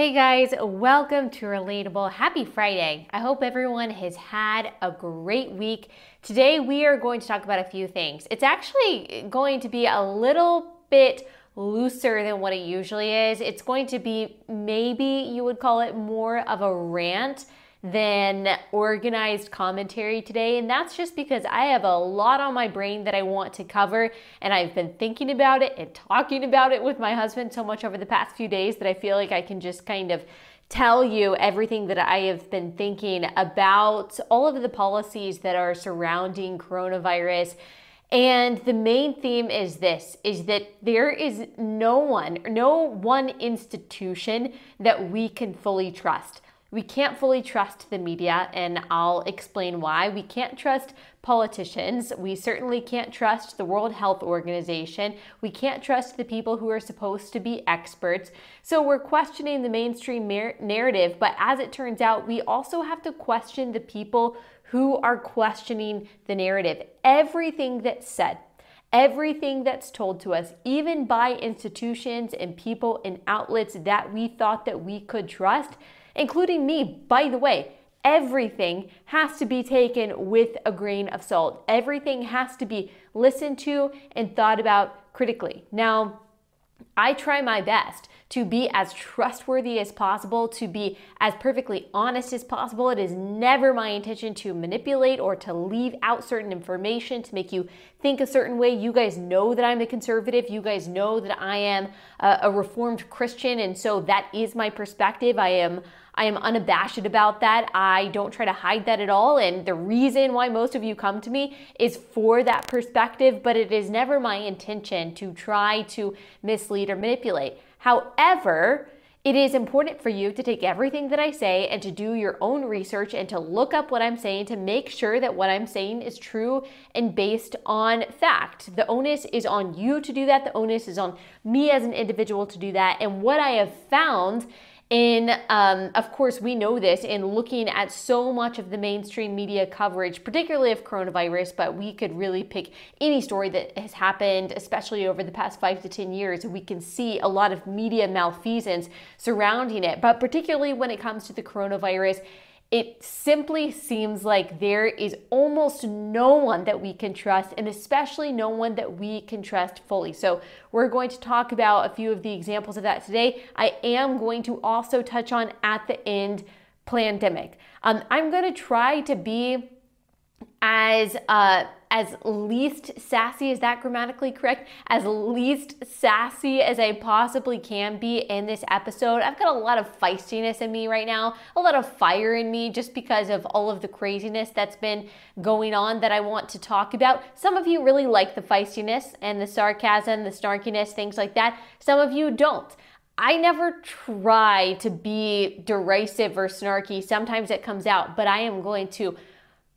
Hey guys, welcome to Relatable. Happy Friday. I hope everyone has had a great week. Today we are going to talk about a few things. It's actually going to be a little bit looser than what it usually is. It's going to be maybe you would call it more of a rant than organized commentary today. And that's just because I have a lot on my brain that I want to cover. And I've been thinking about it and talking about it with my husband so much over the past few days that I feel like I can just kind of tell you everything that I have been thinking about all of the policies that are surrounding coronavirus. And the main theme is this is that there is no one, no one institution that we can fully trust. We can't fully trust the media, and I'll explain why. We can't trust politicians. We certainly can't trust the World Health Organization. We can't trust the people who are supposed to be experts. So we're questioning the mainstream narrative, but as it turns out, we also have to question the people who are questioning the narrative. Everything that's said, everything that's told to us, even by institutions and people and outlets that we thought that we could trust, including me, by the way. Everything has to be taken with a grain of salt. Everything has to be listened to and thought about critically. Now, I try my best to be as trustworthy as possible, to be as perfectly honest as possible. It is never my intention to manipulate or to leave out certain information to make you think a certain way. You guys know that I'm a conservative. You guys know that I am a, a reformed Christian, and so that is my perspective. I am I am unabashed about that. I don't try to hide that at all. And the reason why most of you come to me is for that perspective, but it is never my intention to try to mislead or manipulate. However, it is important for you to take everything that I say and to do your own research and to look up what I'm saying to make sure that what I'm saying is true and based on fact. The onus is on you to do that. The onus is on me as an individual to do that. And what I have found in um, of course we know this in looking at so much of the mainstream media coverage particularly of coronavirus but we could really pick any story that has happened especially over the past five to ten years we can see a lot of media malfeasance surrounding it. But particularly when it comes to the coronavirus it simply seems like there is almost no one that we can trust, and especially no one that we can trust fully. So, we're going to talk about a few of the examples of that today. I am going to also touch on at the end Plandemic. Um, I'm going to try to be as uh, as least sassy, is that grammatically correct? As least sassy as I possibly can be in this episode. I've got a lot of feistiness in me right now, a lot of fire in me just because of all of the craziness that's been going on that I want to talk about. Some of you really like the feistiness and the sarcasm, the snarkiness, things like that. Some of you don't. I never try to be derisive or snarky. Sometimes it comes out, but I am going to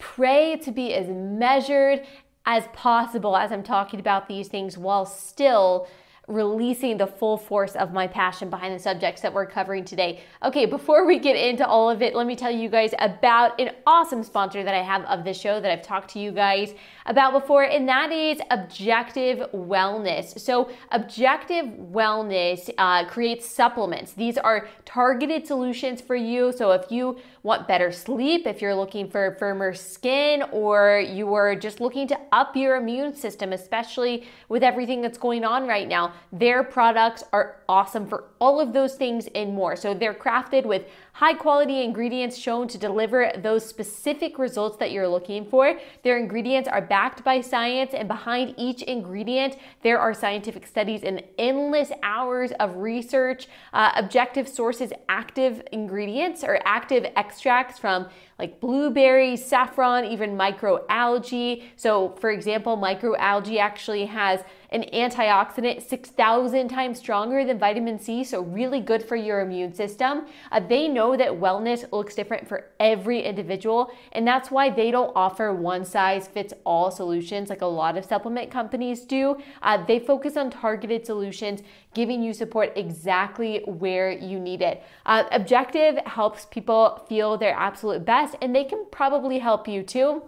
Pray to be as measured as possible as I'm talking about these things while still releasing the full force of my passion behind the subjects that we're covering today. Okay, before we get into all of it, let me tell you guys about an awesome sponsor that I have of the show that I've talked to you guys about before, and that is Objective Wellness. So, Objective Wellness uh, creates supplements. These are targeted solutions for you. So, if you want better sleep, if you're looking for firmer skin, or you are just looking to up your immune system, especially with everything that's going on right now, their products are awesome for all of those things and more. So they're crafted with high quality ingredients shown to deliver those specific results that you're looking for. Their ingredients are backed by science, and behind each ingredient, there are scientific studies and endless hours of research. Uh, objective sources active ingredients or active extracts from like blueberries, saffron, even microalgae. So, for example, microalgae actually has an antioxidant 6,000 times stronger than vitamin C, so really good for your immune system. Uh, they know that wellness looks different for every individual, and that's why they don't offer one size fits all solutions like a lot of supplement companies do. Uh, they focus on targeted solutions, giving you support exactly where you need it. Uh, Objective helps people feel their absolute best, and they can probably help you too.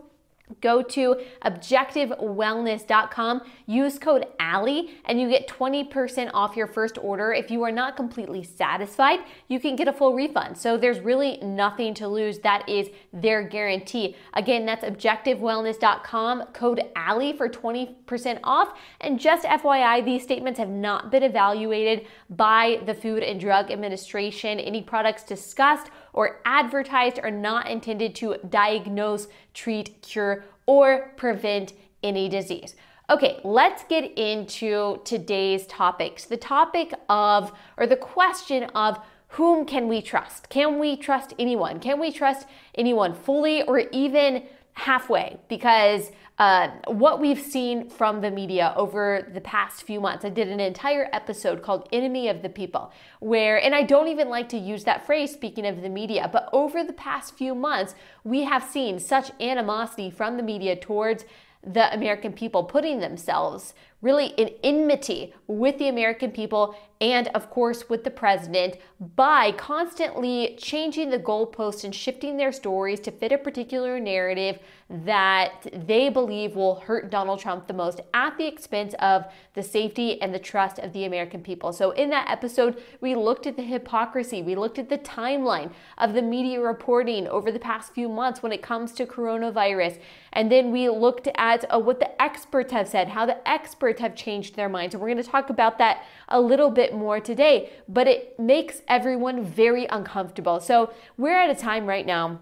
Go to objectivewellness.com, use code Allie, and you get 20% off your first order. If you are not completely satisfied, you can get a full refund. So there's really nothing to lose. That is their guarantee. Again, that's objectivewellness.com, code Allie for 20% off. And just FYI, these statements have not been evaluated by the Food and Drug Administration. Any products discussed or advertised are not intended to diagnose, treat, cure, or prevent any disease. Okay, let's get into today's topics. The topic of, or the question of, whom can we trust? Can we trust anyone? Can we trust anyone fully or even halfway? Because uh, what we've seen from the media over the past few months. I did an entire episode called Enemy of the People, where, and I don't even like to use that phrase speaking of the media, but over the past few months, we have seen such animosity from the media towards the American people putting themselves really in enmity with the American people and, of course, with the president by constantly changing the goalposts and shifting their stories to fit a particular narrative that they believe will hurt Donald Trump the most at the expense of the safety and the trust of the American people. So, in that episode, we looked at the hypocrisy, we looked at the timeline of the media reporting over the past few months when it comes to coronavirus. And then we looked at uh, what the experts have said, how the experts have changed their minds. And we're going to talk about that a little bit more today, but it makes everyone very uncomfortable. So, we're at a time right now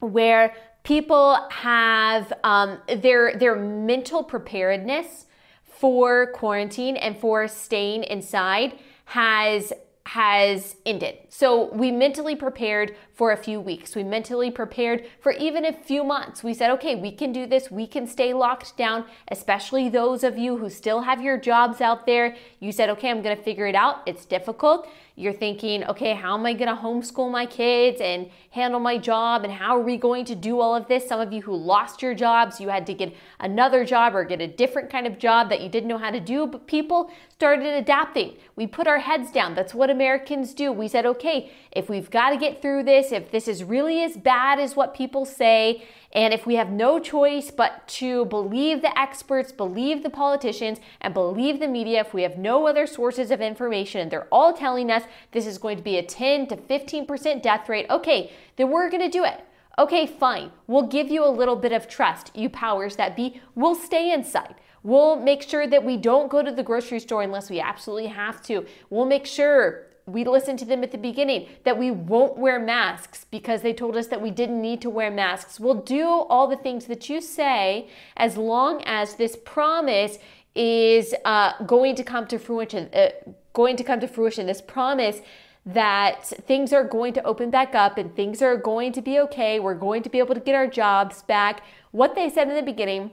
where people have um, their their mental preparedness for quarantine and for staying inside has has ended. So we mentally prepared for a few weeks. We mentally prepared for even a few months. We said, okay, we can do this. We can stay locked down, especially those of you who still have your jobs out there. You said, okay, I'm going to figure it out. It's difficult. You're thinking, okay, how am I going to homeschool my kids and handle my job? And how are we going to do all of this? Some of you who lost your jobs, you had to get another job or get a different kind of job that you didn't know how to do, but people started adapting. We put our heads down. That's what Americans do. We said, okay, if we've got to get through this, if this is really as bad as what people say, and if we have no choice but to believe the experts, believe the politicians, and believe the media, if we have no other sources of information and they're all telling us this is going to be a 10 to 15% death rate, okay, then we're going to do it. Okay, fine. We'll give you a little bit of trust, you powers that be. We'll stay inside. We'll make sure that we don't go to the grocery store unless we absolutely have to. We'll make sure we listened to them at the beginning that we won't wear masks because they told us that we didn't need to wear masks. We'll do all the things that you say as long as this promise is uh, going to come to fruition. Uh, going to come to fruition. This promise that things are going to open back up and things are going to be okay. We're going to be able to get our jobs back. What they said in the beginning: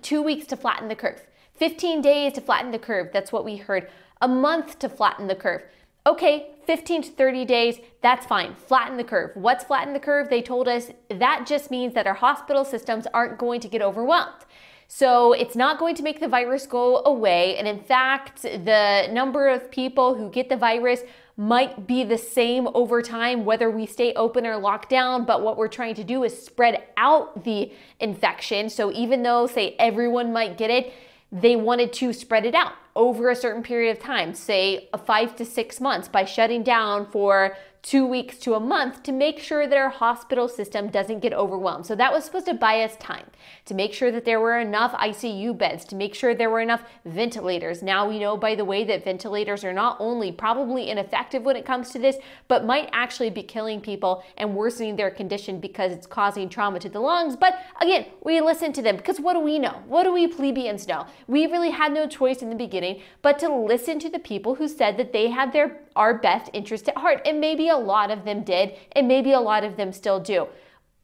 two weeks to flatten the curve. 15 days to flatten the curve. That's what we heard. A month to flatten the curve. Okay, 15 to 30 days, that's fine. Flatten the curve. What's flatten the curve? They told us that just means that our hospital systems aren't going to get overwhelmed. So it's not going to make the virus go away. And in fact, the number of people who get the virus might be the same over time, whether we stay open or locked down. But what we're trying to do is spread out the infection. So even though, say, everyone might get it, they wanted to spread it out over a certain period of time, say five to six months, by shutting down for two weeks to a month to make sure that our hospital system doesn't get overwhelmed. So that was supposed to buy us time to make sure that there were enough ICU beds, to make sure there were enough ventilators. Now we know, by the way, that ventilators are not only probably ineffective when it comes to this, but might actually be killing people and worsening their condition because it's causing trauma to the lungs. But again, we listen to them because what do we know? What do we plebeians know? We really had no choice in the beginning but to listen to the people who said that they had their our best interest at heart. And maybe a lot of them did, and maybe a lot of them still do.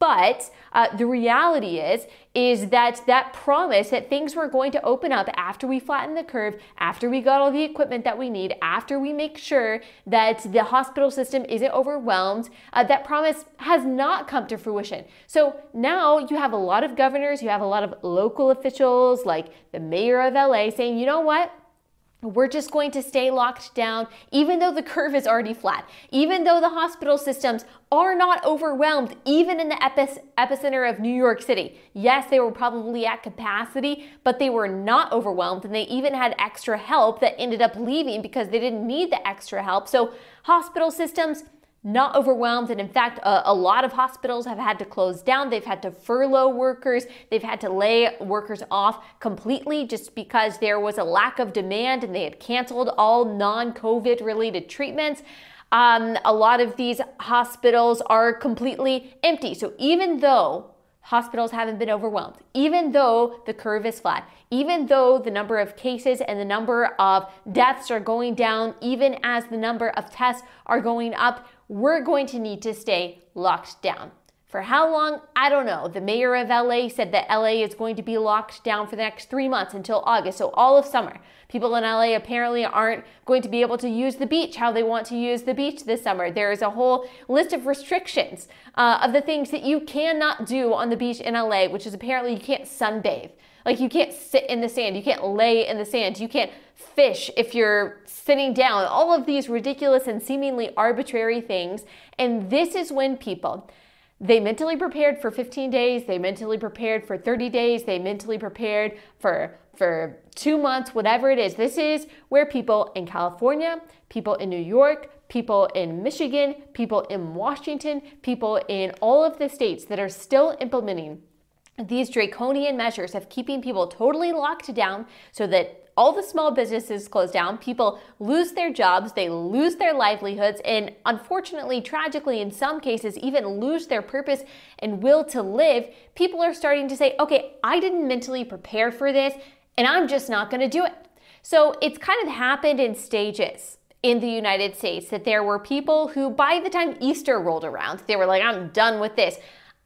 But uh, the reality is, is that that promise that things were going to open up after we flatten the curve, after we got all the equipment that we need, after we make sure that the hospital system isn't overwhelmed, uh, that promise has not come to fruition. So now you have a lot of governors, you have a lot of local officials like the mayor of LA saying, you know what? We're just going to stay locked down, even though the curve is already flat, even though the hospital systems are not overwhelmed, even in the epicenter of New York City. Yes, they were probably at capacity, but they were not overwhelmed, and they even had extra help that ended up leaving because they didn't need the extra help. So, hospital systems, not overwhelmed. And in fact, a, a, lot of hospitals have had to close down. They've had to furlough workers. They've had to lay workers off completely just because there was a lack of demand and they had canceled all non COVID related treatments. Um, a lot of these hospitals are completely empty. So even though hospitals haven't been overwhelmed, even though the curve is flat, even though the number of cases and the number of deaths are going down, even as the number of tests are going up, we're going to need to stay locked down. For how long? I don't know. The mayor of LA said that LA is going to be locked down for the next three months until August, so all of summer. People in LA apparently aren't going to be able to use the beach how they want to use the beach this summer. There is a whole list of restrictions uh, of the things that you cannot do on the beach in LA, which is apparently you can't sunbathe. Like you can't sit in the sand, you can't lay in the sand, you can't fish if you're sitting down. All of these ridiculous and seemingly arbitrary things. And this is when people they mentally prepared for 15 days, they mentally prepared for 30 days, they mentally prepared for for 2 months, whatever it is. This is where people in California, people in New York, people in Michigan, people in Washington, people in all of the states that are still implementing these draconian measures of keeping people totally locked down so that all the small businesses close down, people lose their jobs, they lose their livelihoods, and unfortunately, tragically, in some cases, even lose their purpose and will to live. People are starting to say, okay, I didn't mentally prepare for this, and I'm just not gonna do it. So it's kind of happened in stages in the United States that there were people who, by the time Easter rolled around, they were like, I'm done with this.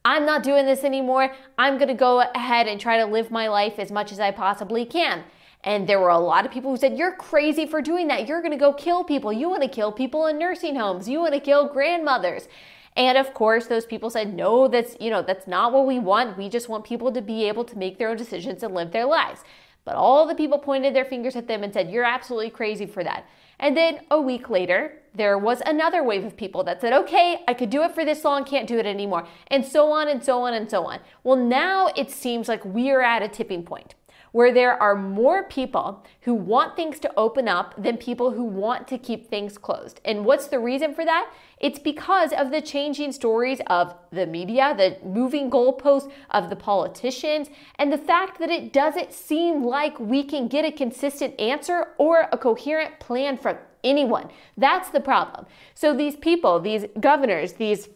I'm not doing this anymore. I'm going to go ahead and try to live my life as much as I possibly can. And there were a lot of people who said, You're crazy for doing that. You're going to go kill people. You want to kill people in nursing homes. You want to kill grandmothers. And of course, those people said, No, that's, you know, that's not what we want. We just want people to be able to make their own decisions and live their lives. But all the people pointed their fingers at them and said, You're absolutely crazy for that. And then a week later, there was another wave of people that said, okay, I could do it for this long, can't do it anymore, and so on and so on and so on. Well, now it seems like we are at a tipping point where there are more people who want things to open up than people who want to keep things closed. And what's the reason for that? It's because of the changing stories of the media, the moving goalposts of the politicians, and the fact that it doesn't seem like we can get a consistent answer or a coherent plan from anyone. That's the problem. So these people, these governors, these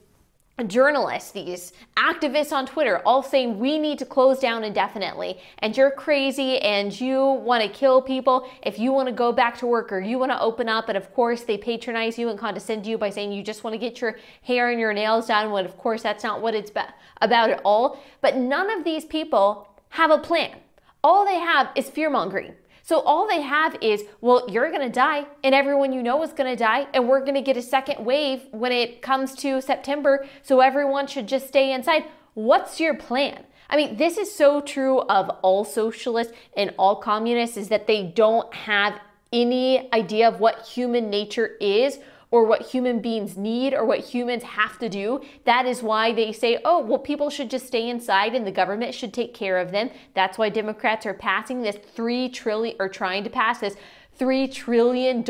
journalists, these activists on Twitter, all saying we need to close down indefinitely, and you're crazy and you want to kill people if you want to go back to work or you want to open up. And of course, they patronize you and condescend you by saying you just want to get your hair and your nails done, when of course that's not what it's about at all. But none of these people have a plan. All they have is fear mongering. So all they have is, well, you're going to die and everyone you know is going to die and we're going to get a second wave when it comes to September. So everyone should just stay inside. What's your plan? I mean, this is so true of all socialists and all communists is that they don't have any idea of what human nature is or what human beings need or what humans have to do. That is why they say, oh, well, people should just stay inside and the government should take care of them. That's why Democrats are passing this three trillion or trying to pass this $3 trillion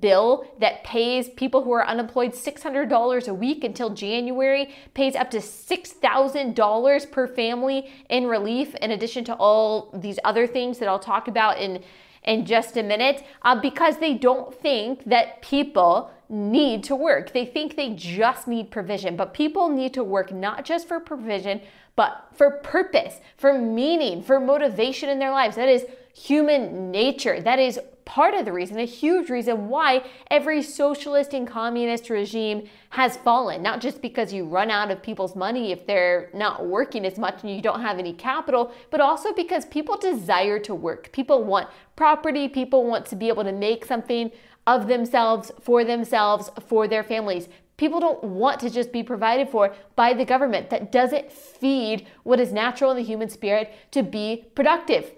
bill that pays people who are unemployed $600 a week until January, pays up to $6,000 per family in relief, in addition to all these other things that I'll talk about in in just a minute uh, because they don't think that people need to work. They think they just need provision, but people need to work not just for provision, but for purpose, for meaning, for motivation in their lives. That is human nature. That is part of the reason, a huge reason why every socialist and communist regime has fallen. Not just because you run out of people's money if they're not working as much and you don't have any capital, but also because people desire to work. People want property, people want to be able to make something of themselves, for themselves, for their families. People don't want to just be provided for by the government that doesn't feed what is natural in the human spirit to be productive.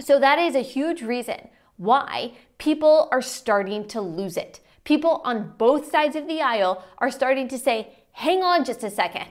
So, that is a huge reason why people are starting to lose it. People on both sides of the aisle are starting to say, hang on just a second.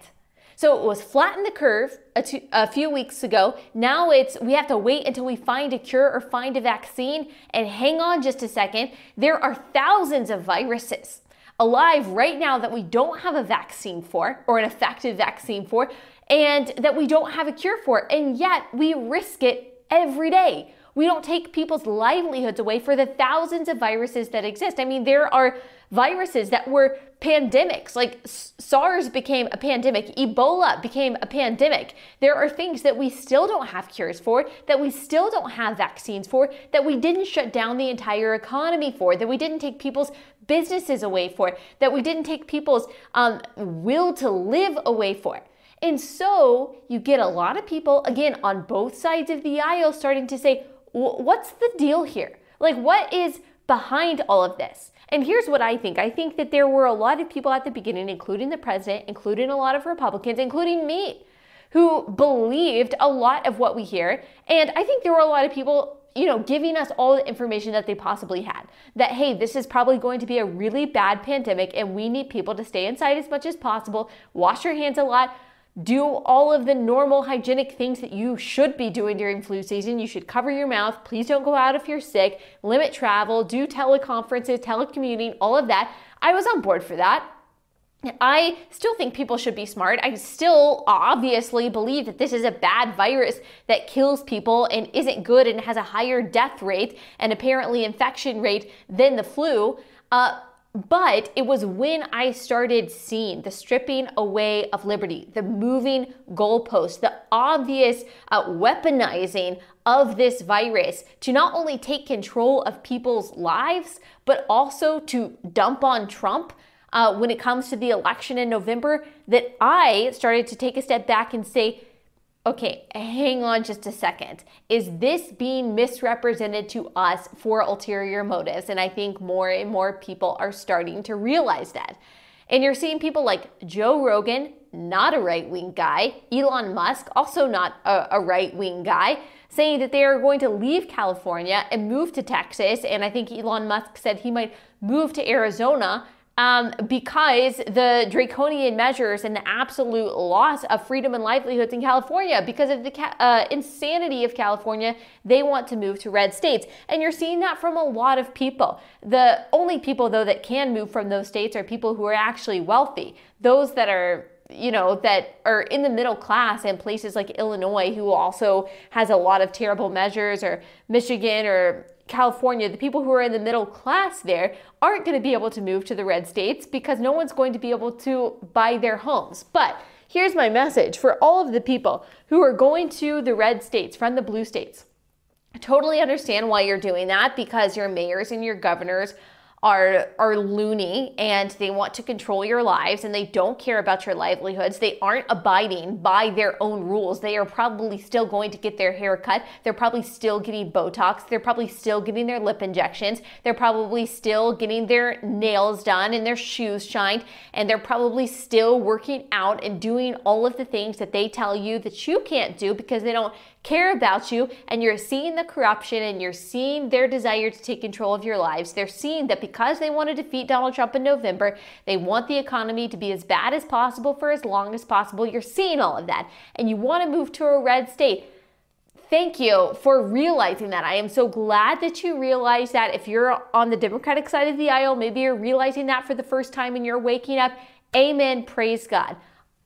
So it was flatten the curve a, two, a, few weeks ago. Now it's we have to wait until we find a cure or find a vaccine. And hang on just a second. There are thousands of viruses alive right now that we don't have a vaccine for or an effective vaccine for, and that we don't have a cure for. And yet we risk it every day. We don't take people's livelihoods away for the thousands of viruses that exist. I mean, there are viruses that were pandemics, like SARS became a pandemic, Ebola became a pandemic. There are things that we still don't have cures for, that we still don't have vaccines for, that we didn't shut down the entire economy for, that we didn't take people's businesses away for, that we didn't take people's um, will to live away for. And so you get a lot of people, again, on both sides of the aisle starting to say, what's the deal here? Like, what is behind all of this? And here's what I think I think that there were a lot of people at the beginning, including the president, including a lot of Republicans, including me, who believed a lot of what we hear. And I think there were a lot of people, you know, giving us all the information that they possibly had. That, hey, this is probably going to be a really bad pandemic and we need people to stay inside as much as possible, wash your hands a lot, do all of the normal hygienic things that you should be doing during flu season. You should cover your mouth. Please don't go out if you're sick. Limit travel, do teleconferences, telecommuting, all of that. I was on board for that. I still think people should be smart. I still obviously believe that this is a bad virus that kills people and isn't good and has a higher death rate and apparently infection rate than the flu. Uh, but it was when I started seeing the stripping away of liberty, the moving goalposts, the obvious uh, weaponizing of this virus to not only take control of people's lives, but also to dump on Trump uh, when it comes to the election in November, that I started to take a step back and say, okay, hang on just a second. Is this being misrepresented to us for ulterior motives? And I think more and more people are starting to realize that. And you're seeing people like Joe Rogan, not a right wing guy, Elon Musk, also not a, a right wing guy, saying that they are going to leave California and move to Texas. And I think Elon Musk said he might move to Arizona um, because the draconian measures and the absolute loss of freedom and livelihoods in California, because of the ca- uh, insanity of California, they want to move to red states. And you're seeing that from a lot of people. The only people, though, that can move from those states are people who are actually wealthy. Those that are you know, that are in the middle class in places like Illinois, who also has a lot of terrible measures, or Michigan, or California, the people who are in the middle class there aren't going to be able to move to the red states because no one's going to be able to buy their homes. But here's my message for all of the people who are going to the red states from the blue states. I totally understand why you're doing that because your mayors and your governors are are loony and they want to control your lives and they don't care about your livelihoods. They aren't abiding by their own rules. They are probably still going to get their hair cut. They're probably still getting Botox. They're probably still getting their lip injections. They're probably still getting their nails done and their shoes shined and they're probably still working out and doing all of the things that they tell you that you can't do because they don't care about you and you're seeing the corruption and you're seeing their desire to take control of your lives. They're seeing that because they want to defeat Donald Trump in November, they want the economy to be as bad as possible for as long as possible. You're seeing all of that and you want to move to a red state. Thank you for realizing that. I am so glad that you realize that. If you're on the Democratic side of the aisle, maybe you're realizing that for the first time and you're waking up. Amen. Praise God.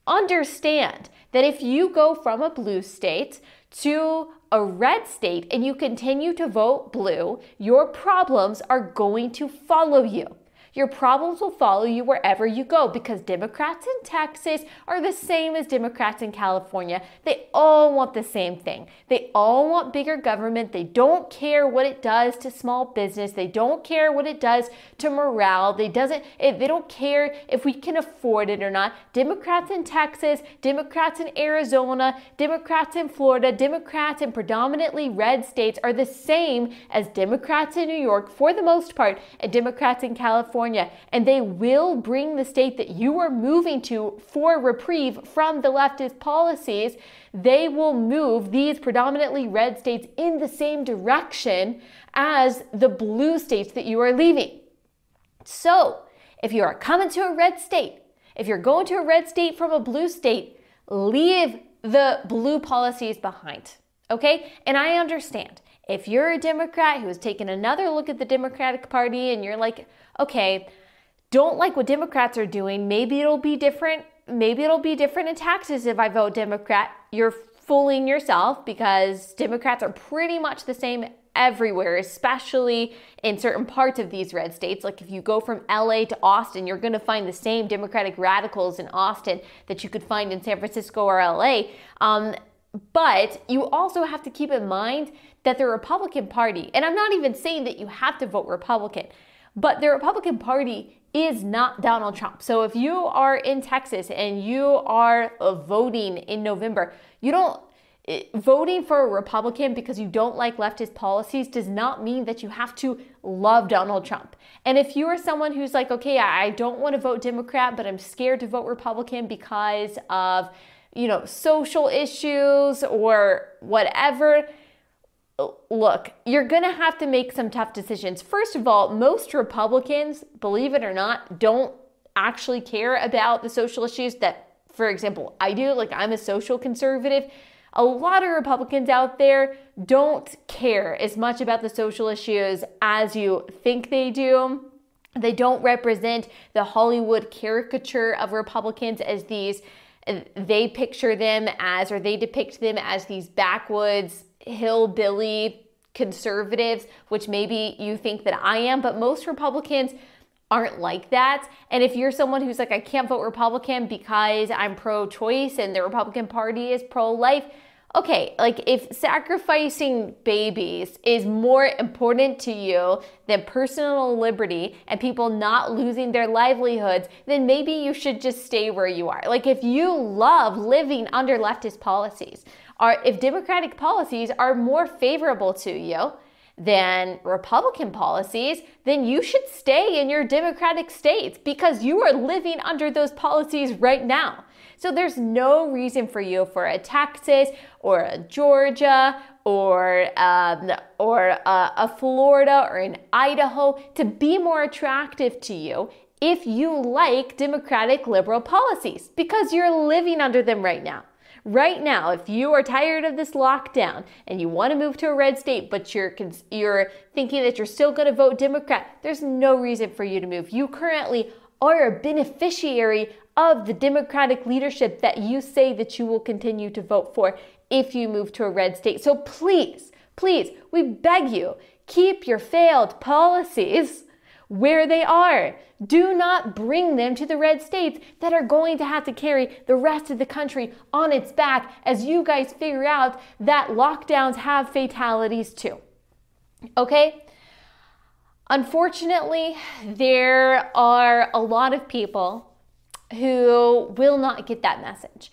Understand that if you go from a blue state to a red state and you continue to vote blue, your problems are going to follow you. Your problems will follow you wherever you go because Democrats in Texas are the same as Democrats in California. They all want the same thing. They all want bigger government. They don't care what it does to small business. They don't care what it does to morale. They doesn't eh, they don't care if we can afford it or not. Democrats in Texas, Democrats in Arizona, Democrats in Florida, Democrats in predominantly red states are the same as Democrats in New York for the most part and Democrats in California California, and they will bring the state that you are moving to for reprieve from the leftist policies. They will move these predominantly red states in the same direction as the blue states that you are leaving. So, if you are coming to a red state, if you're going to a red state from a blue state, leave the blue policies behind. Okay? And I understand if you're a Democrat who has taken another look at the Democratic Party and you're like, okay, don't like what Democrats are doing, maybe it'll be different. Maybe it'll be different in Texas if I vote Democrat. You're fooling yourself because Democrats are pretty much the same everywhere, especially in certain parts of these red states. Like if you go from LA to Austin, you're going to find the same Democratic radicals in Austin that you could find in San Francisco or LA. Um, but you also have to keep in mind that the Republican Party, and I'm not even saying that you have to vote Republican, but the Republican Party is not Donald Trump. So if you are in Texas and you are voting in November, you don't eh, voting for a Republican because you don't like leftist policies does not mean that you have to love Donald Trump. And if you are someone who's like, okay, I don't want to vote Democrat, but I'm scared to vote Republican because of, you know, social issues or whatever, look, you're going to have to make some tough decisions. First of all, most Republicans, believe it or not, don't actually care about the social issues that, for example, I do. Like, I'm a social conservative. A lot of Republicans out there don't care as much about the social issues as you think they do. They don't represent the Hollywood caricature of Republicans as these, they picture them as, or they depict them as these backwoods, hillbilly conservatives, which maybe you think that I am, but most Republicans aren't like that. And if you're someone who's like, I can't vote Republican because I'm pro choice and the Republican Party is pro life, okay, like if sacrificing babies is more important to you than personal liberty and people not losing their livelihoods, then maybe you should just stay where you are. Like if you love living under leftist policies, or if democratic policies are more favorable to you, than Republican policies, then you should stay in your Democratic states because you are living under those policies right now. So there's no reason for you for a Texas or a Georgia or um, or a, a Florida or an Idaho to be more attractive to you if you like democratic liberal policies because you're living under them right now. Right now, if you are tired of this lockdown and you want to move to a red state, but you're you're thinking that you're still going to vote Democrat, there's no reason for you to move. You currently are a beneficiary of the Democratic leadership that you say that you will continue to vote for if you move to a red state. So please, please, we beg you, keep your failed policies where they are. Do not bring them to the red states that are going to have to carry the rest of the country on its back as you guys figure out that lockdowns have fatalities too. Okay? Unfortunately, there are a lot of people who will not get that message,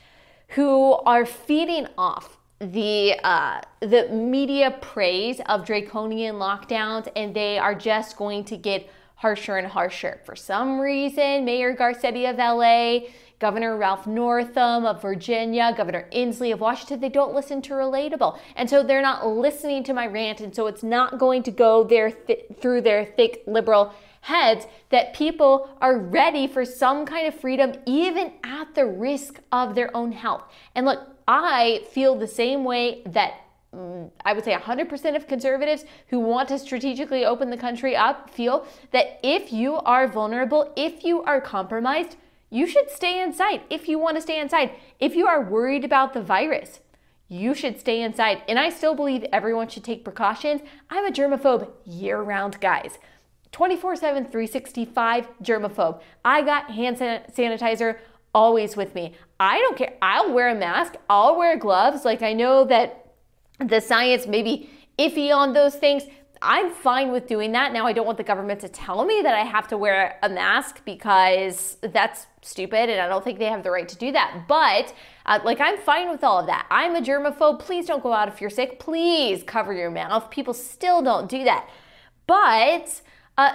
who are feeding off the uh, the media praise of draconian lockdowns, and they are just going to get harsher and harsher. For some reason, Mayor Garcetti of LA, Governor Ralph Northam of Virginia, Governor Inslee of Washington, they don't listen to Relatable. And so they're not listening to my rant. And so it's not going to go their th- through their thick liberal heads that people are ready for some kind of freedom, even at the risk of their own health. And look, I feel the same way that I would say 100% of conservatives who want to strategically open the country up feel that if you are vulnerable, if you are compromised, you should stay inside if you want to stay inside. If you are worried about the virus, you should stay inside. And I still believe everyone should take precautions. I'm a germaphobe year round, guys. 24 7, 365 germaphobe. I got hand sanitizer always with me. I don't care. I'll wear a mask, I'll wear gloves. Like, I know that the science may be iffy on those things. I'm fine with doing that. Now, I don't want the government to tell me that I have to wear a mask because that's stupid and I don't think they have the right to do that. But, uh, like, I'm fine with all of that. I'm a germaphobe. Please don't go out if you're sick. Please cover your mouth. People still don't do that. But, uh,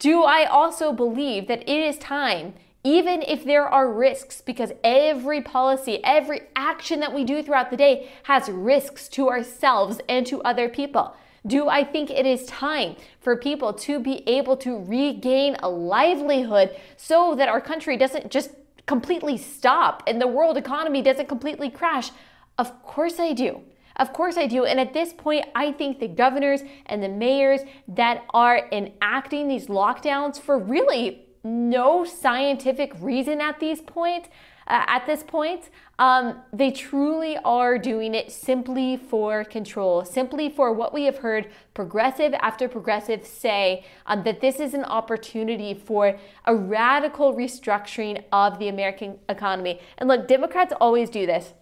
do I also believe that it is time even if there are risks, because every policy, every action that we do throughout the day has risks to ourselves and to other people. Do I think it is time for people to be able to regain a livelihood so that our country doesn't just completely stop and the world economy doesn't completely crash? Of course I do. Of course I do. And at this point, I think the governors and the mayors that are enacting these lockdowns for really no scientific reason at these point. Uh, at this point, um, they truly are doing it simply for control, simply for what we have heard progressive after progressive say um, that this is an opportunity for a radical restructuring of the American economy. And look, Democrats always do this.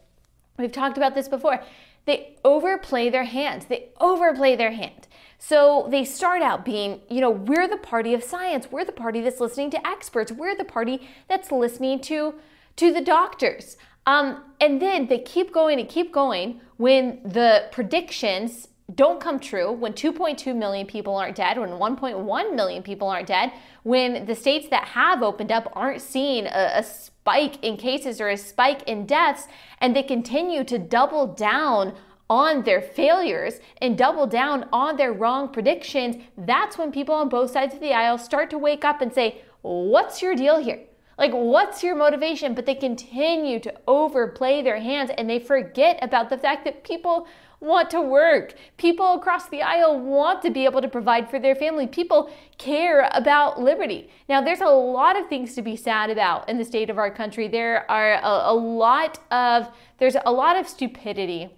We've talked about this before. They overplay their hand. They overplay their hand. So they start out being, you know, we're the party of science. We're the party that's listening to experts. We're the party that's listening to to the doctors. Um, and then they keep going and keep going when the predictions don't come true, when 2.2 million people aren't dead, when 1.1 million people aren't dead, when the states that have opened up aren't seeing a, a spike in cases or a spike in deaths, and they continue to double down on their failures and double down on their wrong predictions, that's when people on both sides of the aisle start to wake up and say, What's your deal here? Like, what's your motivation? But they continue to overplay their hands and they forget about the fact that people want to work. People across the aisle want to be able to provide for their family. People care about liberty. Now, there's a lot of things to be sad about in the state of our country. There are a, a lot of, there's a lot of stupidity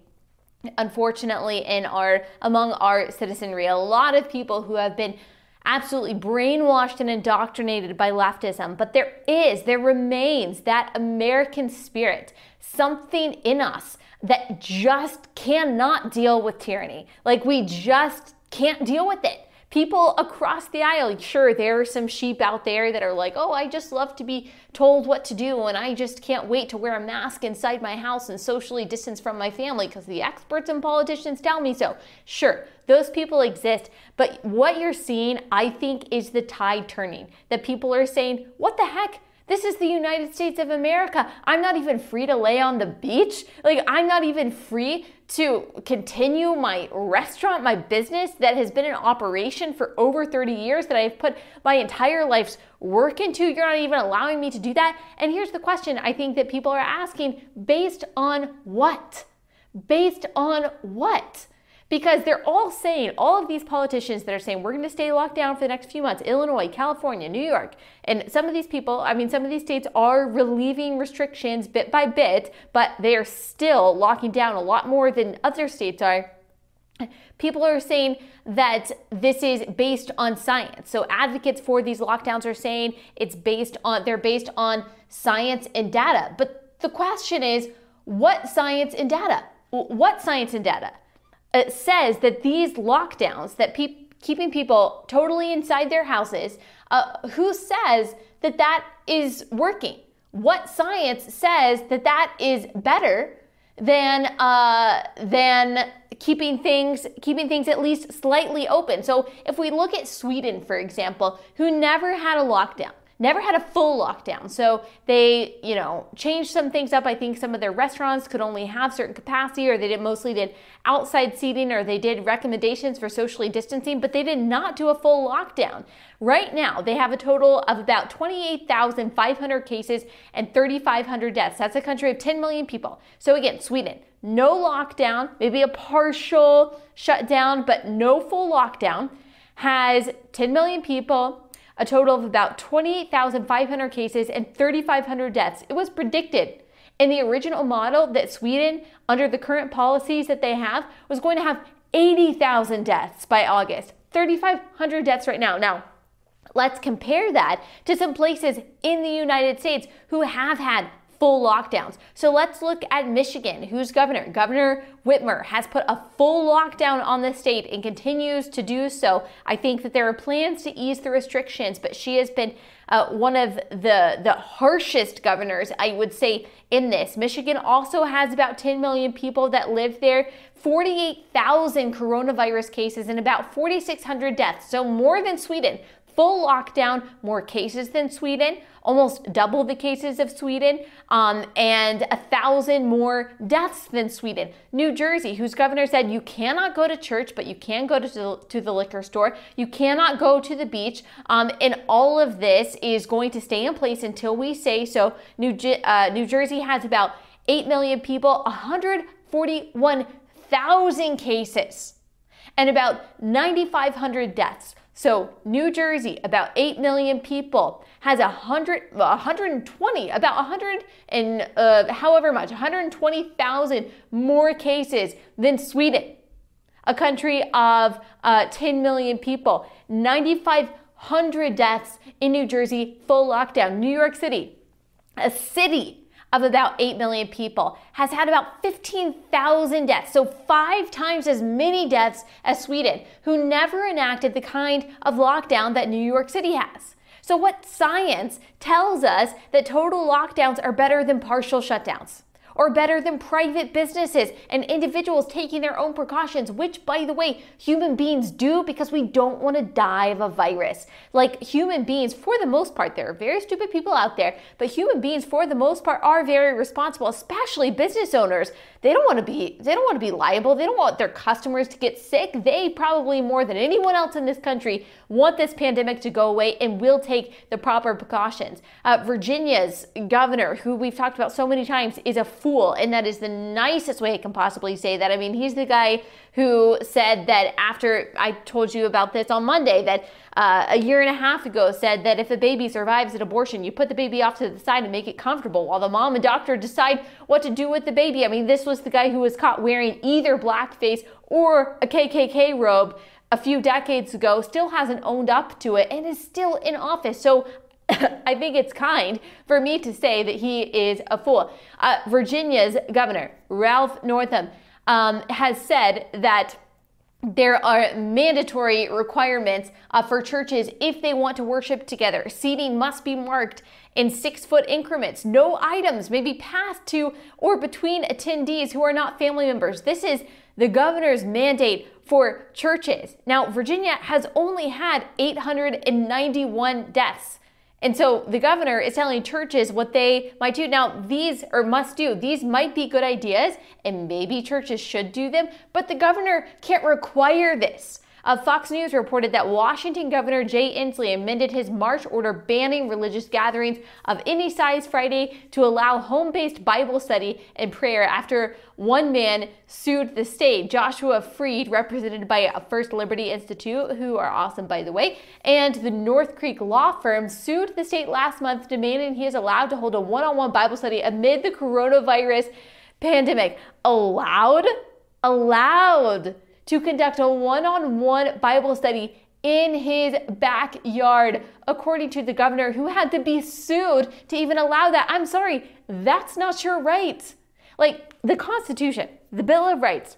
unfortunately in our among our citizenry a lot of people who have been absolutely brainwashed and indoctrinated by leftism but there is there remains that american spirit something in us that just cannot deal with tyranny. Like we just can't deal with it people across the aisle. Sure, there are some sheep out there that are like, oh, I just love to be told what to do, and I just can't wait to wear a mask inside my house and socially distance from my family because the experts and politicians tell me so. Sure, those people exist, but what you're seeing, I think, is the tide turning. That people are saying, what the heck? This is the United States of America. I'm not even free to lay on the beach. Like, I'm not even free to continue my restaurant, my business that has been in operation for over 30 years, that I've put my entire life's work into. You're not even allowing me to do that. And here's the question I think that people are asking based on what? Based on what? Because they're all saying, all of these politicians that are saying, we're going to stay locked down for the next few months Illinois, California, New York. And some of these people, I mean, some of these states are relieving restrictions bit by bit, but they are still locking down a lot more than other states are. People are saying that this is based on science. So advocates for these lockdowns are saying it's based on they're based on science and data. But the question is, what science and data? What science and data? It says that these lockdowns, that pe- keeping people totally inside their houses, uh, who says that that is working? What science says that that is better than uh, than keeping things keeping things at least slightly open? So if we look at Sweden, for example, who never had a lockdown never had a full lockdown. So they, you know, changed some things up. I think some of their restaurants could only have certain capacity or they did mostly did outside seating or they did recommendations for socially distancing, but they did not do a full lockdown. Right now, they have a total of about 28,500 cases and 3,500 deaths. That's a country of 10 million people. So again, Sweden, no lockdown, maybe a partial shutdown, but no full lockdown, has 10 million people, a total of about 28,500 cases and 3,500 deaths. It was predicted in the original model that Sweden, under the current policies that they have, was going to have 80,000 deaths by August. 3,500 deaths right now. Now, let's compare that to some places in the United States who have had full lockdowns. So let's look at Michigan, whose governor. Governor Whitmer has put a full lockdown on the state and continues to do so. I think that there are plans to ease the restrictions, but she has been uh, one of the the harshest governors, I would say, in this. Michigan also has about 10 million people that live there, 48,000 coronavirus cases, and about 4,600 deaths. So more than Sweden. full lockdown, more cases than Sweden, almost double the cases of Sweden, um, and a thousand more deaths than Sweden. New Jersey, whose governor said you cannot go to church, but you can go to the, to the liquor store, you cannot go to the beach, um, and all of this is going to stay in place until we say so. New, uh, New Jersey has about 8 million people, 141,000 cases, and about 9,500 deaths. So, New Jersey, about 8 million people, has 100, 120, about 100 and uh, however much, 120,000 more cases than Sweden, a country of uh, 10 million people. 9,500 deaths in New Jersey, full lockdown. New York City, a city of about 8 million people, has had about 15,000 deaths, so five times as many deaths as Sweden, who never enacted the kind of lockdown that New York City has. So, what science tells us that total lockdowns are better than partial shutdowns? or better than private businesses and individuals taking their own precautions, which, by the way, human beings do because we don't want to die of a virus. Like human beings, for the most part, there are very stupid people out there, but human beings, for the most part, are very responsible, especially business owners. They don't want to be they don't want to be liable. They don't want their customers to get sick. They probably more than anyone else in this country want this pandemic to go away and will take the proper precautions. Uh, Virginia's governor, who we've talked about so many times, is a fool, and that is the nicest way I can possibly say that. I mean, he's the guy who said that after I told you about this on Monday, that uh, a year and a half ago said that if a baby survives an abortion, you put the baby off to the side and make it comfortable while the mom and doctor decide what to do with the baby. I mean, this was the guy who was caught wearing either blackface or a KKK robe a few decades ago, still hasn't owned up to it, and is still in office. So I think it's kind for me to say that he is a fool. Uh, Virginia's governor, Ralph Northam, um, has said that there are mandatory requirements uh, for churches if they want to worship together. Seating must be marked in six foot increments. No items may be passed to or between attendees who are not family members. This is the governor's mandate for churches. Now, Virginia has only had 891 deaths. And so the governor is telling churches what they might do. Now, these or must do, these might be good ideas, and maybe churches should do them, but the governor can't require this. Uh, Fox News reported that Washington Governor Jay Inslee amended his March order banning religious gatherings of any size Friday to allow home based Bible study and prayer after one man sued the state. Joshua Freed, represented by First Liberty Institute, who are awesome by the way, and the North Creek law firm sued the state last month demanding he is allowed to hold a one on one Bible study amid the coronavirus pandemic. Allowed? Allowed to conduct a one on one Bible study in his backyard, according to the governor, who had to be sued to even allow that. I'm sorry, that's not your right. Like the Constitution, the Bill of Rights,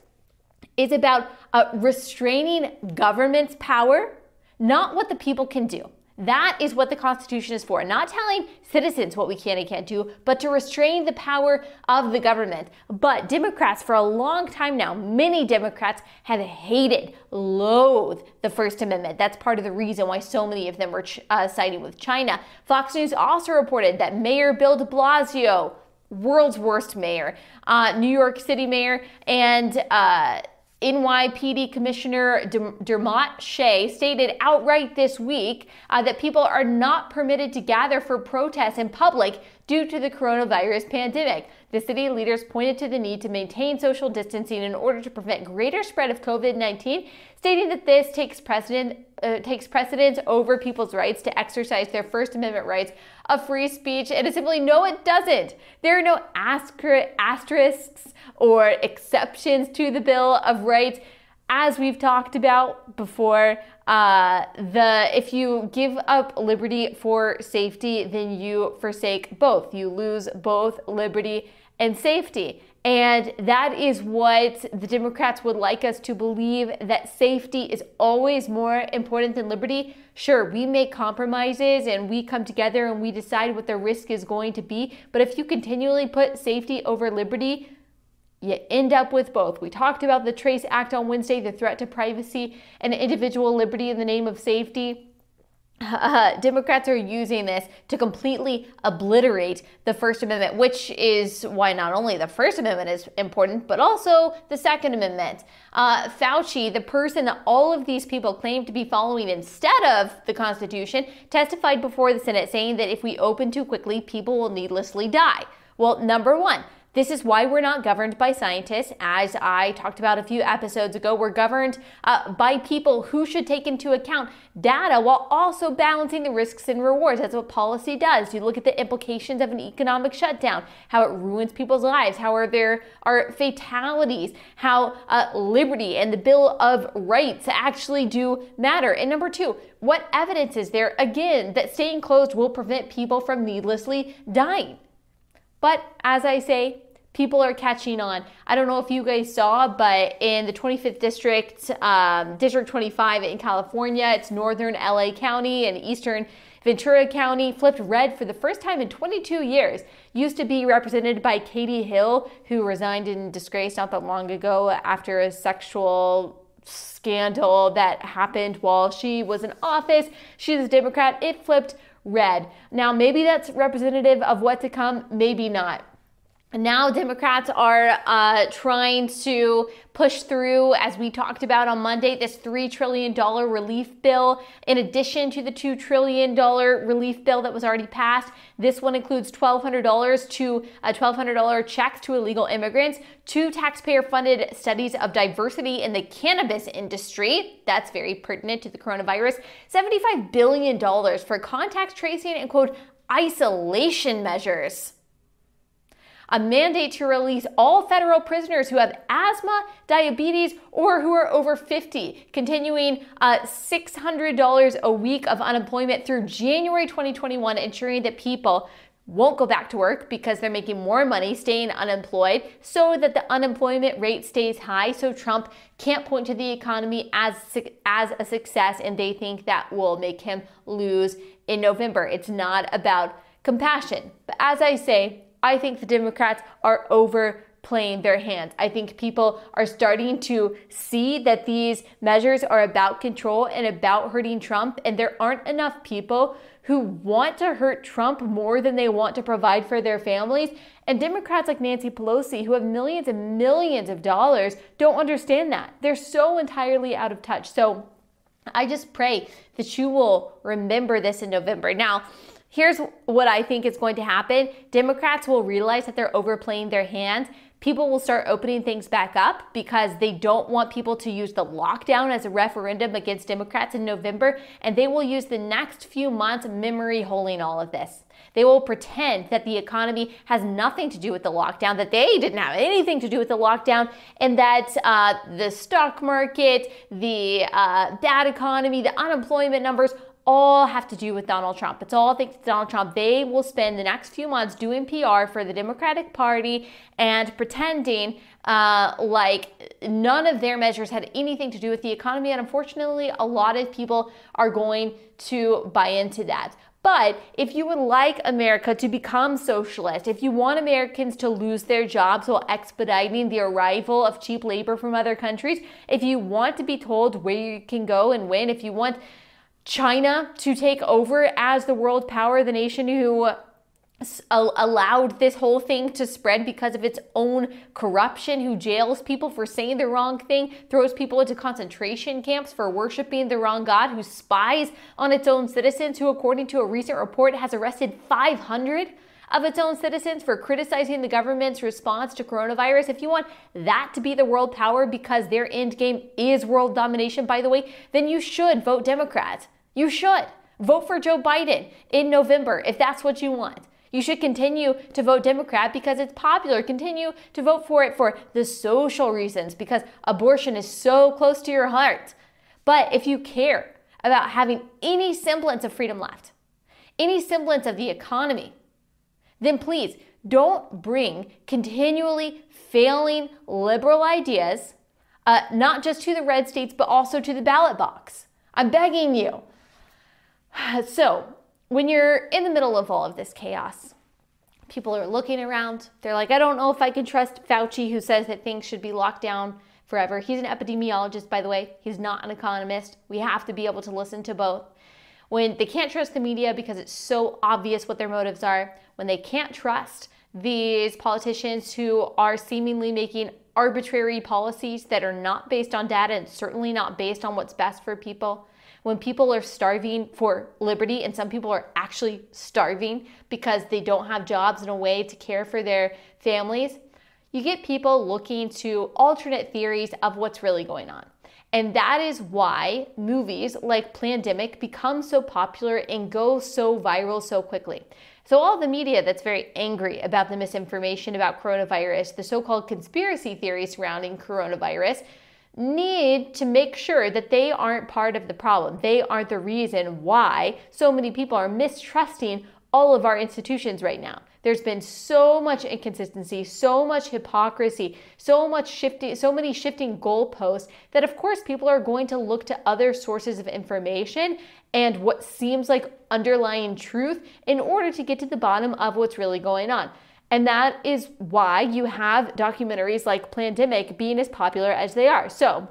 is about uh, restraining government's power, not what the people can do. That is what the Constitution is for. Not telling citizens what we can and can't do, but to restrain the power of the government. But Democrats, for a long time now, many Democrats have hated, loathed the First Amendment. That's part of the reason why so many of them were uh, siding with China. Fox News also reported that Mayor Bill de Blasio, world's worst mayor, uh, New York City mayor, and uh, NYPD Commissioner Dermot Shea stated outright this week uh, that people are not permitted to gather for protests in public due to the coronavirus pandemic. The city leaders pointed to the need to maintain social distancing in order to prevent greater spread of COVID-19, stating that this takes precedent uh, takes precedence over people's rights to exercise their First Amendment rights of free speech. And it's simply no, it doesn't. There are no asterisks or exceptions to the Bill of Rights. As we've talked about before, uh, the if you give up liberty for safety, then you forsake both. You lose both liberty and safety. And that is what the Democrats would like us to believe that safety is always more important than liberty. Sure, we make compromises and we come together and we decide what the risk is going to be. But if you continually put safety over liberty, you end up with both. We talked about the Trace Act on Wednesday, the threat to privacy and individual liberty in the name of safety. Uh, Democrats are using this to completely obliterate the First Amendment, which is why not only the First Amendment is important, but also the Second Amendment. Uh, Fauci, the person that all of these people claim to be following instead of the Constitution, testified before the Senate saying that if we open too quickly, people will needlessly die. Well, number one, this is why we're not governed by scientists. As I talked about a few episodes ago, we're governed uh, by people who should take into account data while also balancing the risks and rewards. That's what policy does. You look at the implications of an economic shutdown, how it ruins people's lives, how are there are fatalities, how uh, liberty and the Bill of Rights actually do matter. And number two, what evidence is there, again, that staying closed will prevent people from needlessly dying? But as I say, people are catching on. I don't know if you guys saw, but in the 25th district, um, District 25 in California, it's northern LA County and eastern Ventura County flipped red for the first time in 22 years. Used to be represented by Katie Hill, who resigned in disgrace not that long ago after a sexual scandal that happened while she was in office. She's a Democrat. It flipped red. Now, maybe that's representative of what to come, maybe not. Now, Democrats are uh, trying to push through, as we talked about on Monday, this $3 trillion relief bill. In addition to the $2 trillion relief bill that was already passed, this one includes $1,200 to uh, $1,200 checks to illegal immigrants, two taxpayer funded studies of diversity in the cannabis industry. That's very pertinent to the coronavirus. $75 billion for contact tracing and, quote, isolation measures a mandate to release all federal prisoners who have asthma, diabetes, or who are over 50, continuing uh, $600 a week of unemployment through January 2021, ensuring that people won't go back to work because they're making more money staying unemployed so that the unemployment rate stays high so Trump can't point to the economy as as a success and they think that will make him lose in November. It's not about compassion. But as I say, I think the Democrats are overplaying their hand. I think people are starting to see that these measures are about control and about hurting Trump, and there aren't enough people who want to hurt Trump more than they want to provide for their families. And Democrats like Nancy Pelosi, who have millions and millions of dollars, don't understand that. They're so entirely out of touch. So I just pray that you will remember this in November. Now, Here's what I think is going to happen Democrats will realize that they're overplaying their hand. People will start opening things back up because they don't want people to use the lockdown as a referendum against Democrats in November, and they will use the next few months memory holding all of this. They will pretend that the economy has nothing to do with the lockdown, that they didn't have anything to do with the lockdown, and that uh, the stock market, the uh, bad economy, the unemployment numbers, all have to do with Donald Trump. It's all thanks to Donald Trump. They will spend the next few months doing PR for the Democratic Party and pretending uh, like none of their measures had anything to do with the economy. And unfortunately, a lot of people are going to buy into that. But if you would like America to become socialist, if you want Americans to lose their jobs while expediting the arrival of cheap labor from other countries, if you want to be told where you can go and when, if you want China to take over as the world power, the nation who allowed this whole thing to spread because of its own corruption, who jails people for saying the wrong thing, throws people into concentration camps for worshiping the wrong God, who spies on its own citizens, who, according to a recent report, has arrested 500 of its own citizens for criticizing the government's response to coronavirus. If you want that to be the world power because their end game is world domination, by the way, then you should vote Democrat. You should. Vote for Joe Biden in November if that's what you want. You should continue to vote Democrat because it's popular. Continue to vote for it for the social reasons because abortion is so close to your heart. But if you care about having any semblance of freedom left, any semblance of the economy, then please don't bring continually failing liberal ideas, uh, not just to the red states, but also to the ballot box. I'm begging you. So, when you're in the middle of all of this chaos, people are looking around. They're like, I don't know if I can trust Fauci, who says that things should be locked down forever. He's an epidemiologist, by the way. He's not an economist. We have to be able to listen to both. when they can't trust the media because it's so obvious what their motives are, when they can't trust these politicians who are seemingly making arbitrary policies that are not based on data and certainly not based on what's best for people. When people are starving for liberty, and some people are actually starving because they don't have jobs in a way to care for their families, you get people looking to alternate theories of what's really going on. And that is why movies like Plandemic become so popular and go so viral so quickly. So, all the media that's very angry about the misinformation about coronavirus, the so called conspiracy theories surrounding coronavirus, need to make sure that they aren't part of the problem. They aren't the reason why so many people are mistrusting all of our institutions right now. There's been so much inconsistency, so much hypocrisy, so much shifting, so many shifting goalposts that of course people are going to look to other sources of information and what seems like underlying truth in order to get to the bottom of what's really going on. And that is why you have documentaries like Plandemic being as popular as they are. So,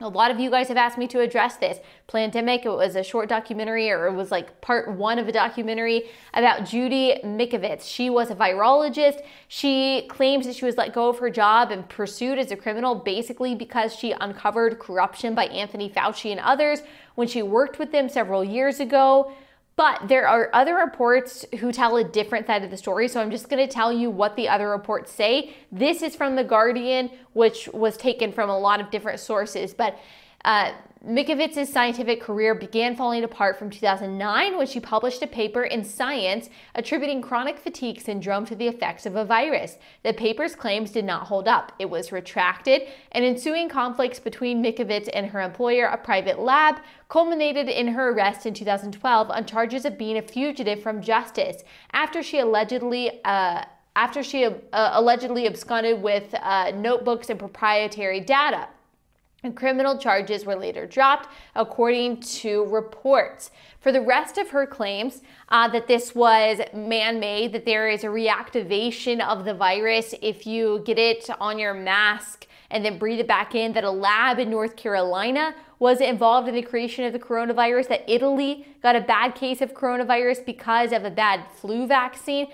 a lot of you guys have asked me to address this. Plandemic, it was a short documentary, or it was like part one of a documentary about Judy Mikovits. She was a virologist. She claims that she was let go of her job and pursued as a criminal basically because she uncovered corruption by Anthony Fauci and others when she worked with them several years ago. But there are other reports who tell a different side of the story. So I'm just going to tell you what the other reports say. This is from The Guardian, which was taken from a lot of different sources. But uh, Mikovits' scientific career began falling apart from 2009 when she published a paper in Science attributing chronic fatigue syndrome to the effects of a virus. The paper's claims did not hold up. It was retracted, and ensuing conflicts between Mikovits and her employer, a private lab, culminated in her arrest in 2012 on charges of being a fugitive from justice after she allegedly uh, after she uh, allegedly absconded with uh, notebooks and proprietary data and criminal charges were later dropped, according to reports. For the rest of her claims uh, that this was man made, that there is a reactivation of the virus if you get it on your mask and then breathe it back in, that a lab in North Carolina was involved in the creation of the coronavirus, that Italy got a bad case of coronavirus because of a bad flu vaccine.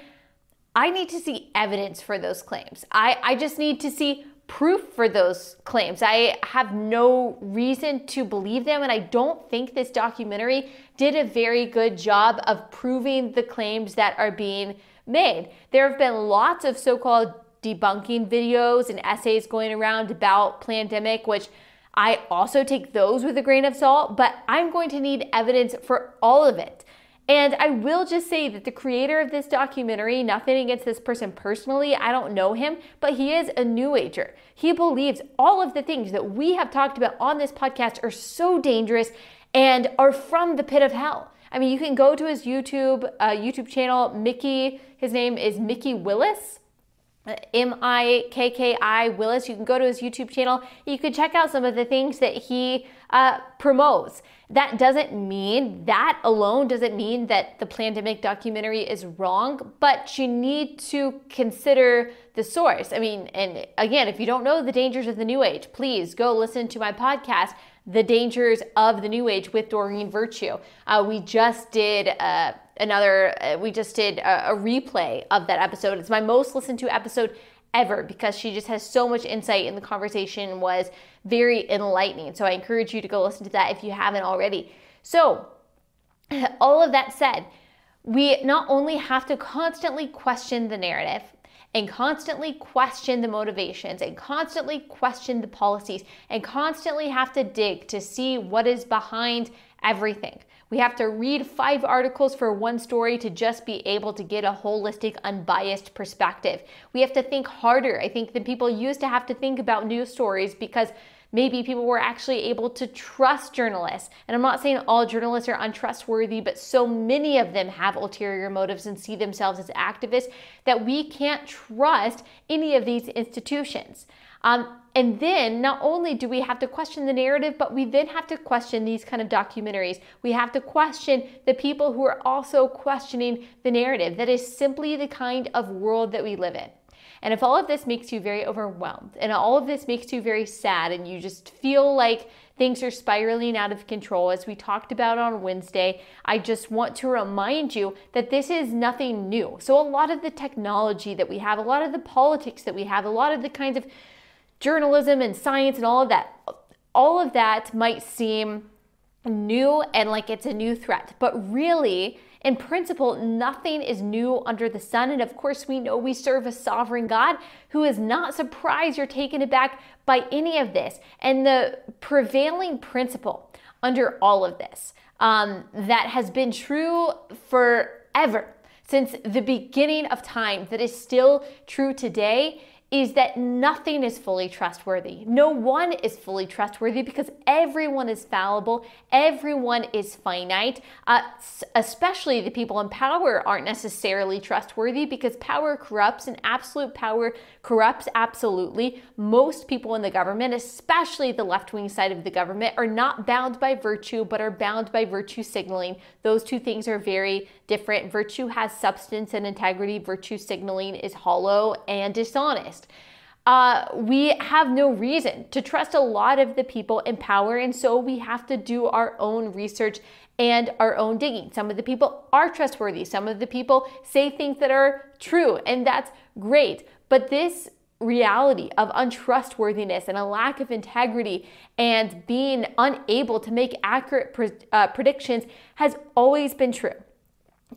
I need to see evidence for those claims. I, I just need to see proof for those claims. I have no reason to believe them, and I don't think this documentary did a very good job of proving the claims that are being made. There have been lots of so called debunking videos and essays going around about Plandemic, which I also take those with a grain of salt, but I'm going to need evidence for all of it. And I will just say that the creator of this documentary, nothing against this person personally, I don't know him, but he is a new ager. He believes all of the things that we have talked about on this podcast are so dangerous and are from the pit of hell. I mean, you can go to his YouTube uh, YouTube channel, Mikki. His name is Mikki Willis. M I K K I Willis. You can go to his YouTube channel. You can check out some of the things that he uh, promotes. That doesn't mean, that alone doesn't mean that the Plandemic documentary is wrong, but you need to consider the source. I mean, and again, if you don't know the dangers of the New Age, please go listen to my podcast, The Dangers of the New Age with Doreen Virtue. Uh, we just did. Uh, another, uh, we just did a, a replay of that episode. It's my most listened to episode ever because she just has so much insight and the conversation was very enlightening. So I encourage you to go listen to that if you haven't already. So, all of that said, we not only have to constantly question the narrative and constantly question the motivations and constantly question the policies and constantly have to dig to see what is behind everything. We have to read five articles for one story to just be able to get a holistic, unbiased perspective. We have to think harder, I think, than people used to have to think about news stories because maybe people were actually able to trust journalists. And I'm not saying all journalists are untrustworthy, but so many of them have ulterior motives and see themselves as activists that we can't trust any of these institutions. Um, and then not only do we have to question the narrative, but we then have to question these kind of documentaries. We have to question the people who are also questioning the narrative. That is simply the kind of world that we live in. And if all of this makes you very overwhelmed and all of this makes you very sad and you just feel like Things are spiraling out of control. As we talked about on Wednesday, I just want to remind you that this is nothing new. So, a lot of the technology that we have, a lot of the politics that we have, a lot of the kinds of journalism and science and all of that, all of that might seem new and like it's a new threat. But really, in principle, nothing is new under the sun. And of course, we know we serve a sovereign God who is not surprised you're taken aback by any of this. And the prevailing principle under all of this um, that has been true forever, since the beginning of time, that is still true today, is that nothing is fully trustworthy. No one is fully trustworthy because everyone is fallible, everyone is finite, uh, especially the people in power aren't necessarily trustworthy because power corrupts and absolute power corrupts absolutely. Most people in the government, especially the left wing side of the government, are not bound by virtue but are bound by virtue signaling. Those two things are very different. Virtue has substance and integrity, virtue signaling is hollow and dishonest uh, we have no reason to trust a lot of the people in power, and so we have to do our own research and our own digging. Some of the people are trustworthy, some of the people say things that are true, and that's great. But this reality of untrustworthiness and a lack of integrity and being unable to make accurate pre- uh, predictions has always been true.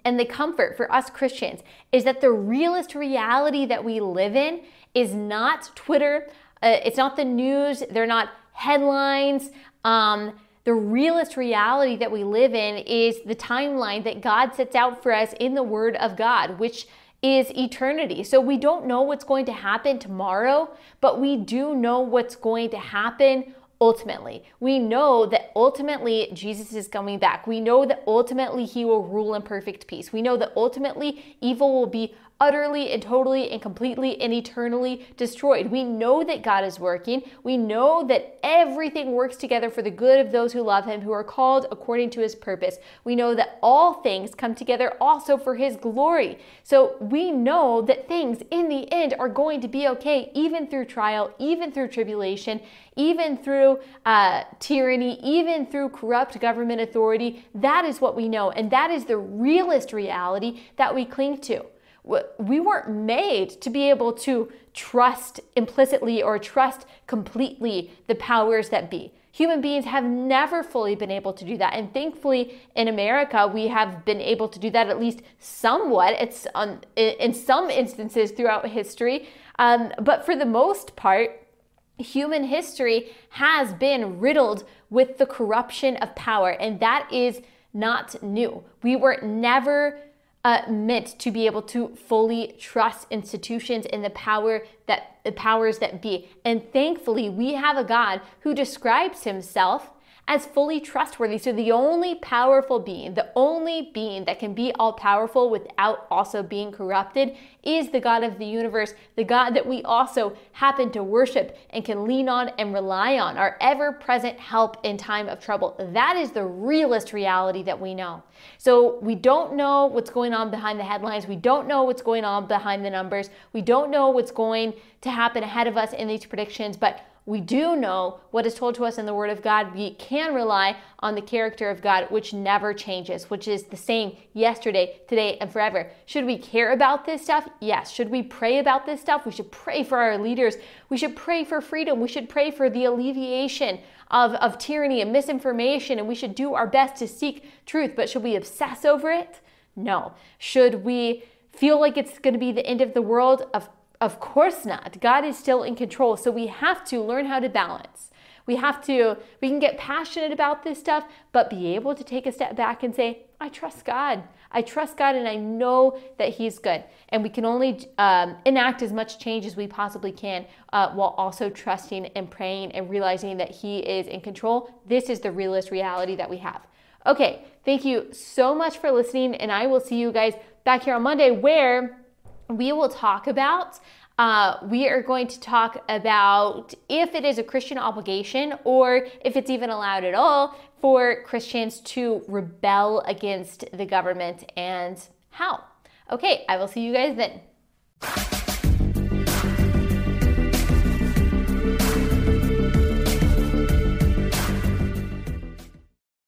And the comfort for us Christians is that the realest reality that we live in is not Twitter, uh, it's not the news, they're not headlines. Um, the realest reality that we live in is the timeline that God sets out for us in the Word of God, which is eternity. So we don't know what's going to happen tomorrow, but we do know what's going to happen ultimately. We know that ultimately Jesus is coming back. We know that ultimately he will rule in perfect peace. We know that ultimately evil will be utterly and totally and completely and eternally destroyed. We know that God is working. We know that everything works together for the good of those who love him, who are called according to his purpose. We know that all things come together also for his glory. So we know that things in the end are going to be okay, even through trial, even through tribulation, even through uh, tyranny, even through corrupt government authority. That is what we know. And that is the realest reality that we cling to we weren't made to be able to trust implicitly or trust completely the powers that be. Human beings have never fully been able to do that. And thankfully, in America, we have been able to do that at least somewhat. It's on, in some instances throughout history. Um, but for the most part, human history has been riddled with the corruption of power. And that is not new. We were never meant to be able to fully trust institutions and the power that the powers that be. And thankfully, we have a God who describes himself as fully trustworthy. So, the only powerful being, the only being that can be all powerful without also being corrupted, is the God of the universe, the God that we also happen to worship and can lean on and rely on, our ever present help in time of trouble. That is the realest reality that we know. So, we don't know what's going on behind the headlines. We don't know what's going on behind the numbers. We don't know what's going to happen ahead of us in these predictions, but we do know what is told to us in the Word of God. We can rely on the character of God, which never changes, which is the same yesterday, today, and forever. Should we care about this stuff? Yes. Should we pray about this stuff? We should pray for our leaders. We should pray for freedom. We should pray for the alleviation of, of tyranny and misinformation, and we should do our best to seek truth. But should we obsess over it? No. Should we feel like it's going to be the end of the world? Of of course not. God is still in control. So we have to learn how to balance. We have to, we can get passionate about this stuff, but be able to take a step back and say, I trust God. I trust God and I know that He's good. And we can only um, enact as much change as we possibly can uh, while also trusting and praying and realizing that He is in control. This is the realest reality that we have. Okay, thank you so much for listening, and I will see you guys back here on Monday where we will talk about uh, we are going to talk about if it is a Christian obligation or if it's even allowed at all for Christians to rebel against the government and how. Okay, I will see you guys then.